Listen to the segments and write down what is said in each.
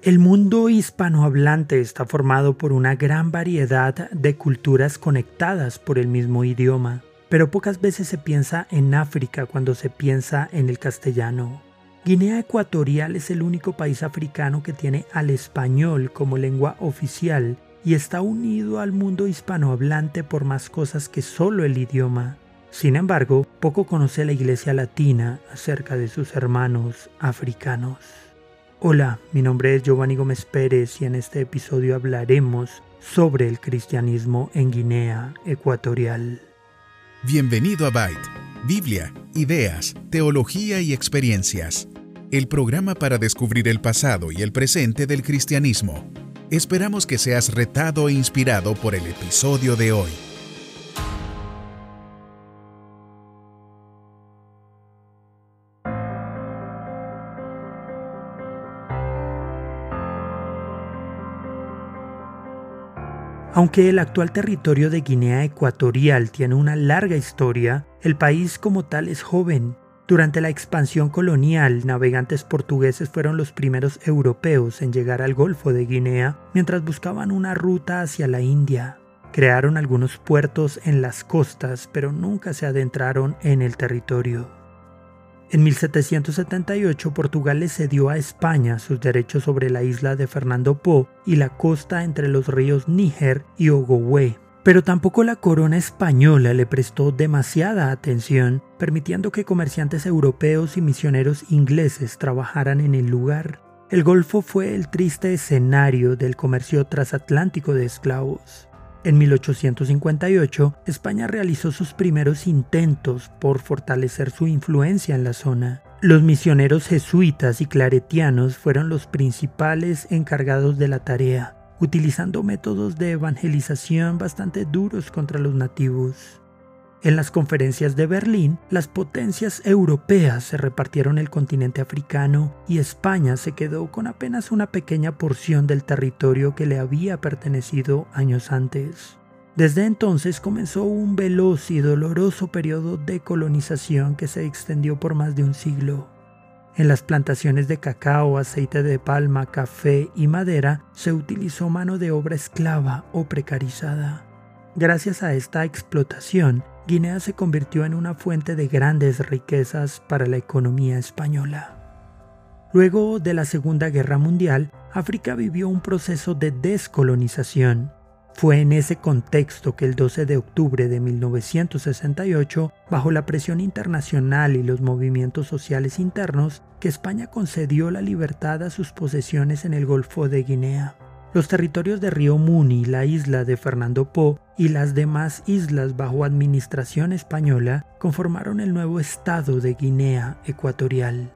El mundo hispanohablante está formado por una gran variedad de culturas conectadas por el mismo idioma, pero pocas veces se piensa en África cuando se piensa en el castellano. Guinea Ecuatorial es el único país africano que tiene al español como lengua oficial y está unido al mundo hispanohablante por más cosas que solo el idioma. Sin embargo, poco conoce la Iglesia Latina acerca de sus hermanos africanos. Hola, mi nombre es Giovanni Gómez Pérez y en este episodio hablaremos sobre el cristianismo en Guinea Ecuatorial. Bienvenido a Byte, Biblia, ideas, teología y experiencias, el programa para descubrir el pasado y el presente del cristianismo. Esperamos que seas retado e inspirado por el episodio de hoy. Aunque el actual territorio de Guinea Ecuatorial tiene una larga historia, el país como tal es joven. Durante la expansión colonial, navegantes portugueses fueron los primeros europeos en llegar al Golfo de Guinea mientras buscaban una ruta hacia la India. Crearon algunos puertos en las costas, pero nunca se adentraron en el territorio. En 1778 Portugal le cedió a España sus derechos sobre la isla de Fernando Po y la costa entre los ríos Níger y Ogowe. Pero tampoco la corona española le prestó demasiada atención, permitiendo que comerciantes europeos y misioneros ingleses trabajaran en el lugar. El Golfo fue el triste escenario del comercio transatlántico de esclavos. En 1858, España realizó sus primeros intentos por fortalecer su influencia en la zona. Los misioneros jesuitas y claretianos fueron los principales encargados de la tarea, utilizando métodos de evangelización bastante duros contra los nativos. En las conferencias de Berlín, las potencias europeas se repartieron el continente africano y España se quedó con apenas una pequeña porción del territorio que le había pertenecido años antes. Desde entonces comenzó un veloz y doloroso periodo de colonización que se extendió por más de un siglo. En las plantaciones de cacao, aceite de palma, café y madera se utilizó mano de obra esclava o precarizada. Gracias a esta explotación, Guinea se convirtió en una fuente de grandes riquezas para la economía española. Luego de la Segunda Guerra Mundial, África vivió un proceso de descolonización. Fue en ese contexto que el 12 de octubre de 1968, bajo la presión internacional y los movimientos sociales internos, que España concedió la libertad a sus posesiones en el Golfo de Guinea. Los territorios de Río Muni, la isla de Fernando Po y las demás islas bajo administración española conformaron el nuevo estado de Guinea Ecuatorial.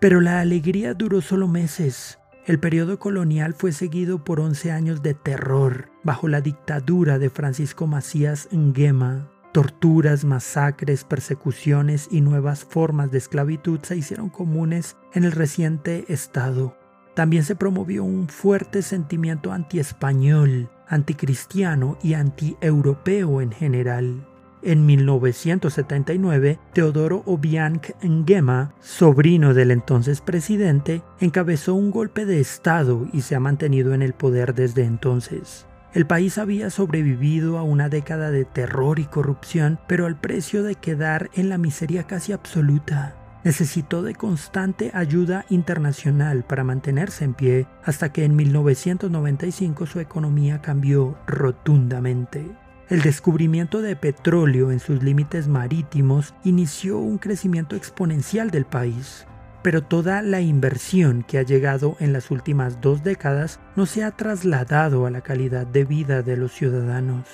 Pero la alegría duró solo meses. El periodo colonial fue seguido por 11 años de terror bajo la dictadura de Francisco Macías Nguema. Torturas, masacres, persecuciones y nuevas formas de esclavitud se hicieron comunes en el reciente estado. También se promovió un fuerte sentimiento anti-español, anticristiano y anti-europeo en general. En 1979, Teodoro Obiang Nguema, sobrino del entonces presidente, encabezó un golpe de Estado y se ha mantenido en el poder desde entonces. El país había sobrevivido a una década de terror y corrupción, pero al precio de quedar en la miseria casi absoluta necesitó de constante ayuda internacional para mantenerse en pie hasta que en 1995 su economía cambió rotundamente. El descubrimiento de petróleo en sus límites marítimos inició un crecimiento exponencial del país, pero toda la inversión que ha llegado en las últimas dos décadas no se ha trasladado a la calidad de vida de los ciudadanos.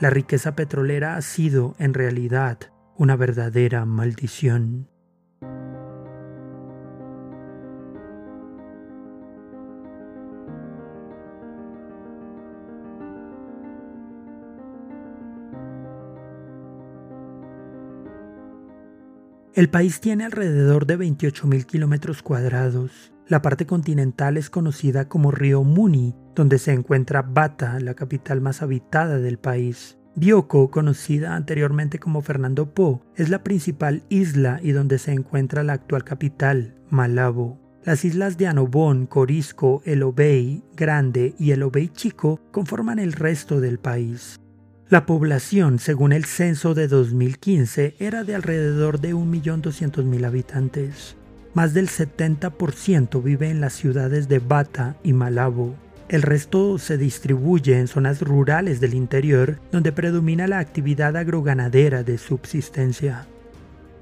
La riqueza petrolera ha sido, en realidad, una verdadera maldición. El país tiene alrededor de 28.000 kilómetros cuadrados. La parte continental es conocida como Río Muni, donde se encuentra Bata, la capital más habitada del país. Bioko, conocida anteriormente como Fernando Po, es la principal isla y donde se encuentra la actual capital, Malabo. Las islas de Anobón, Corisco, El Obey Grande y El Obey Chico conforman el resto del país. La población, según el censo de 2015, era de alrededor de 1.200.000 habitantes. Más del 70% vive en las ciudades de Bata y Malabo. El resto se distribuye en zonas rurales del interior donde predomina la actividad agroganadera de subsistencia.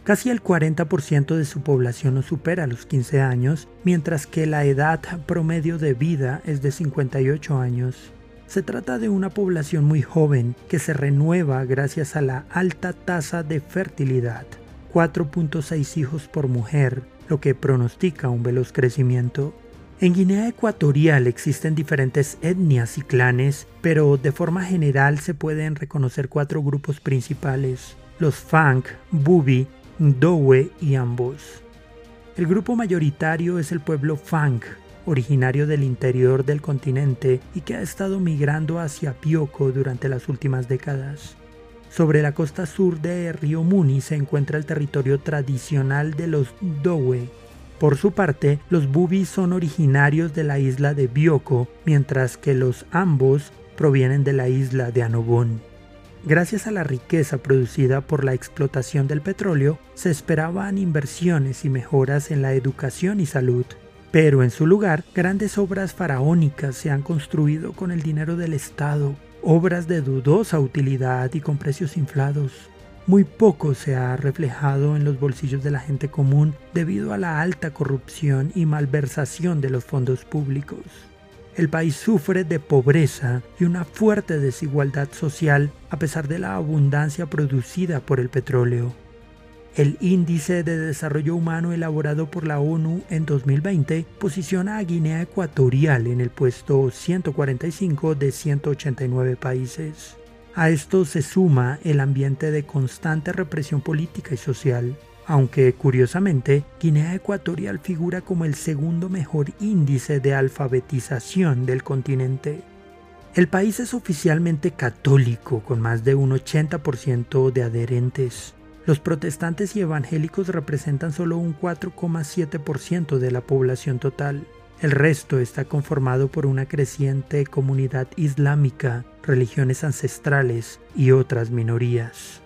Casi el 40% de su población no supera los 15 años, mientras que la edad promedio de vida es de 58 años. Se trata de una población muy joven que se renueva gracias a la alta tasa de fertilidad, 4.6 hijos por mujer, lo que pronostica un veloz crecimiento. En Guinea Ecuatorial existen diferentes etnias y clanes, pero de forma general se pueden reconocer cuatro grupos principales, los Fang, Bubi, Dowe y ambos. El grupo mayoritario es el pueblo Fang, originario del interior del continente y que ha estado migrando hacia Bioko durante las últimas décadas. Sobre la costa sur de Río Muni se encuentra el territorio tradicional de los Dowe. Por su parte, los Bubi son originarios de la isla de Bioko, mientras que los ambos provienen de la isla de Anobón. Gracias a la riqueza producida por la explotación del petróleo, se esperaban inversiones y mejoras en la educación y salud. Pero en su lugar, grandes obras faraónicas se han construido con el dinero del Estado, obras de dudosa utilidad y con precios inflados. Muy poco se ha reflejado en los bolsillos de la gente común debido a la alta corrupción y malversación de los fondos públicos el país sufre de pobreza y una fuerte desigualdad social a pesar de la abundancia producida por el petróleo. El Índice de Desarrollo Humano elaborado por la ONU en 2020 posiciona a Guinea Ecuatorial en el puesto 145 de 189 países. A esto se suma el ambiente de constante represión política y social aunque curiosamente Guinea Ecuatorial figura como el segundo mejor índice de alfabetización del continente. El país es oficialmente católico, con más de un 80% de adherentes. Los protestantes y evangélicos representan solo un 4,7% de la población total. El resto está conformado por una creciente comunidad islámica, religiones ancestrales y otras minorías.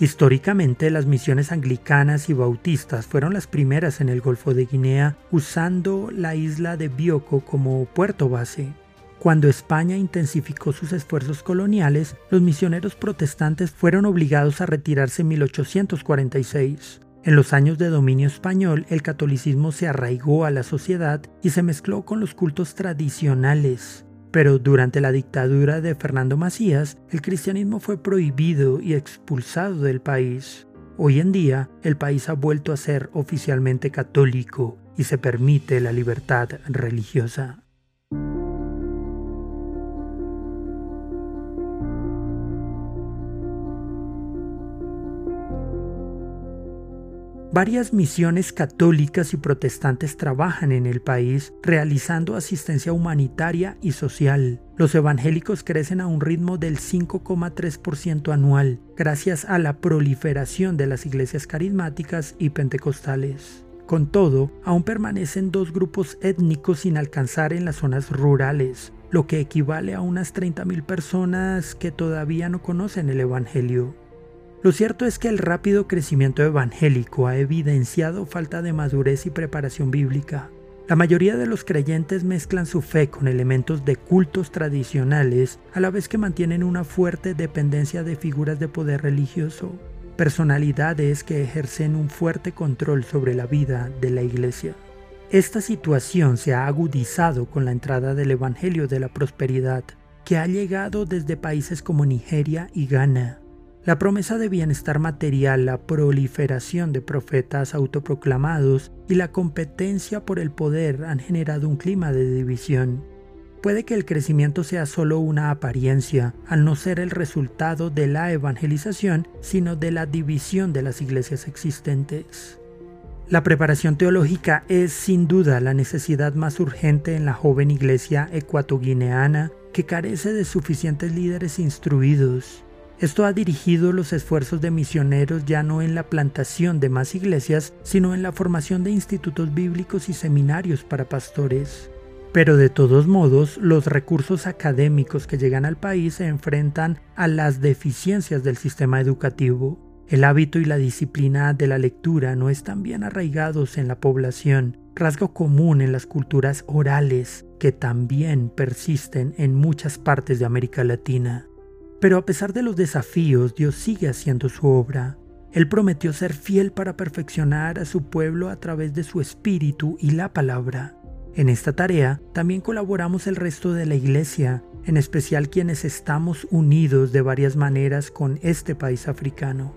Históricamente, las misiones anglicanas y bautistas fueron las primeras en el Golfo de Guinea, usando la isla de Bioko como puerto base. Cuando España intensificó sus esfuerzos coloniales, los misioneros protestantes fueron obligados a retirarse en 1846. En los años de dominio español, el catolicismo se arraigó a la sociedad y se mezcló con los cultos tradicionales, pero durante la dictadura de Fernando Macías, el cristianismo fue prohibido y expulsado del país. Hoy en día, el país ha vuelto a ser oficialmente católico y se permite la libertad religiosa. Varias misiones católicas y protestantes trabajan en el país realizando asistencia humanitaria y social. Los evangélicos crecen a un ritmo del 5,3% anual, gracias a la proliferación de las iglesias carismáticas y pentecostales. Con todo, aún permanecen dos grupos étnicos sin alcanzar en las zonas rurales, lo que equivale a unas 30.000 personas que todavía no conocen el Evangelio. Lo cierto es que el rápido crecimiento evangélico ha evidenciado falta de madurez y preparación bíblica. La mayoría de los creyentes mezclan su fe con elementos de cultos tradicionales a la vez que mantienen una fuerte dependencia de figuras de poder religioso, personalidades que ejercen un fuerte control sobre la vida de la iglesia. Esta situación se ha agudizado con la entrada del Evangelio de la Prosperidad, que ha llegado desde países como Nigeria y Ghana, la promesa de bienestar material, la proliferación de profetas autoproclamados y la competencia por el poder han generado un clima de división. Puede que el crecimiento sea solo una apariencia, al no ser el resultado de la evangelización, sino de la división de las iglesias existentes. La preparación teológica es sin duda la necesidad más urgente en la joven iglesia ecuatoguineana que carece de suficientes líderes instruidos Esto ha dirigido los esfuerzos de misioneros ya no en la plantación de más iglesias, sino en la formación de institutos bíblicos y seminarios para pastores. Pero de todos modos, los recursos académicos que llegan al país se enfrentan a las deficiencias del sistema educativo. El hábito y la disciplina de la lectura no están bien arraigados en la población, rasgo común en las culturas orales que también persisten en muchas partes de América Latina. Pero a pesar de los desafíos, Dios sigue haciendo su obra. Él prometió ser fiel para perfeccionar a su pueblo a través de su espíritu y la palabra. En esta tarea también colaboramos el resto de la iglesia, en especial quienes estamos unidos de varias maneras con este país africano.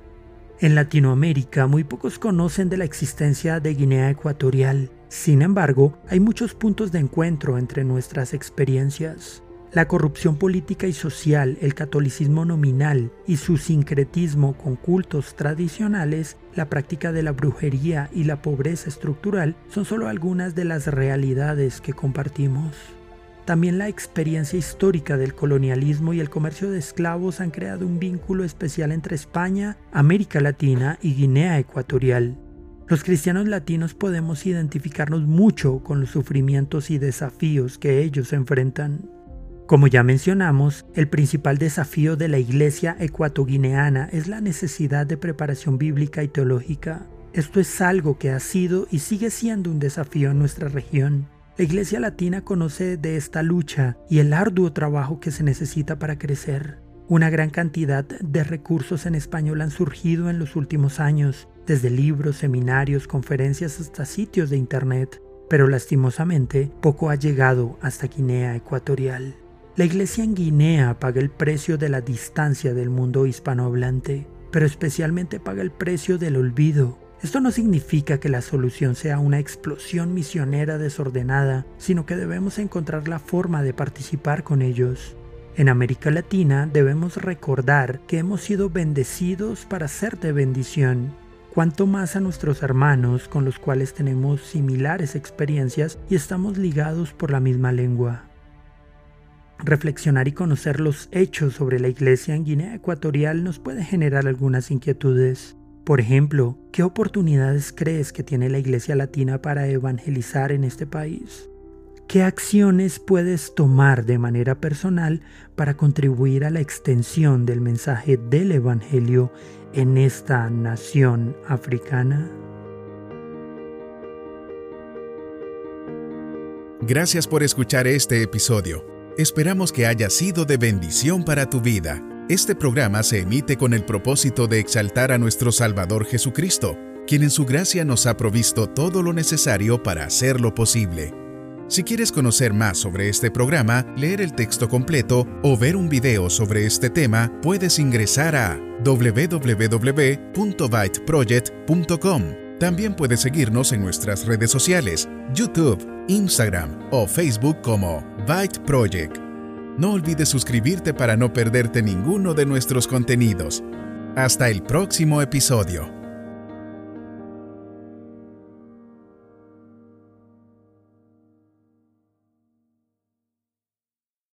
En Latinoamérica muy pocos conocen de la existencia de Guinea Ecuatorial. Sin embargo, hay muchos puntos de encuentro entre nuestras experiencias. La corrupción política y social, el catolicismo nominal y su sincretismo con cultos tradicionales, la práctica de la brujería y la pobreza estructural son solo algunas de las realidades que compartimos. También la experiencia histórica del colonialismo y el comercio de esclavos han creado un vínculo especial entre España, América Latina y Guinea Ecuatorial. Los cristianos latinos podemos identificarnos mucho con los sufrimientos y desafíos que ellos enfrentan. Como ya mencionamos, el principal desafío de la iglesia ecuatoguineana es la necesidad de preparación bíblica y teológica. Esto es algo que ha sido y sigue siendo un desafío en nuestra región. La Iglesia Latina conoce de esta lucha y el arduo trabajo que se necesita para crecer. Una gran cantidad de recursos en español han surgido en los últimos años, desde libros, seminarios, conferencias hasta sitios de Internet, pero lastimosamente poco ha llegado hasta Guinea Ecuatorial. La iglesia en Guinea paga el precio de la distancia del mundo hispanohablante, pero especialmente paga el precio del olvido, esto no significa que la solución sea una explosión misionera desordenada, sino que debemos encontrar la forma de participar con ellos. En América Latina debemos recordar que hemos sido bendecidos para ser de bendición, cuanto más a nuestros hermanos con los cuales tenemos similares experiencias y estamos ligados por la misma lengua. Reflexionar y conocer los hechos sobre la iglesia en Guinea Ecuatorial nos puede generar algunas inquietudes. Por ejemplo, ¿qué oportunidades crees que tiene la Iglesia Latina para evangelizar en este país? ¿Qué acciones puedes tomar de manera personal para contribuir a la extensión del mensaje del Evangelio en esta nación africana? Gracias por escuchar este episodio. Esperamos que haya sido de bendición para tu vida. Este programa se emite con el propósito de exaltar a nuestro Salvador Jesucristo, quien en su gracia nos ha provisto todo lo necesario para hacerlo posible. Si quieres conocer más sobre este programa, leer el texto completo o ver un video sobre este tema, puedes ingresar a www.byteproject.com. También puedes seguirnos en nuestras redes sociales, YouTube, Instagram o Facebook como Byte Project. No olvides suscribirte para no perderte ninguno de nuestros contenidos. Hasta el próximo episodio.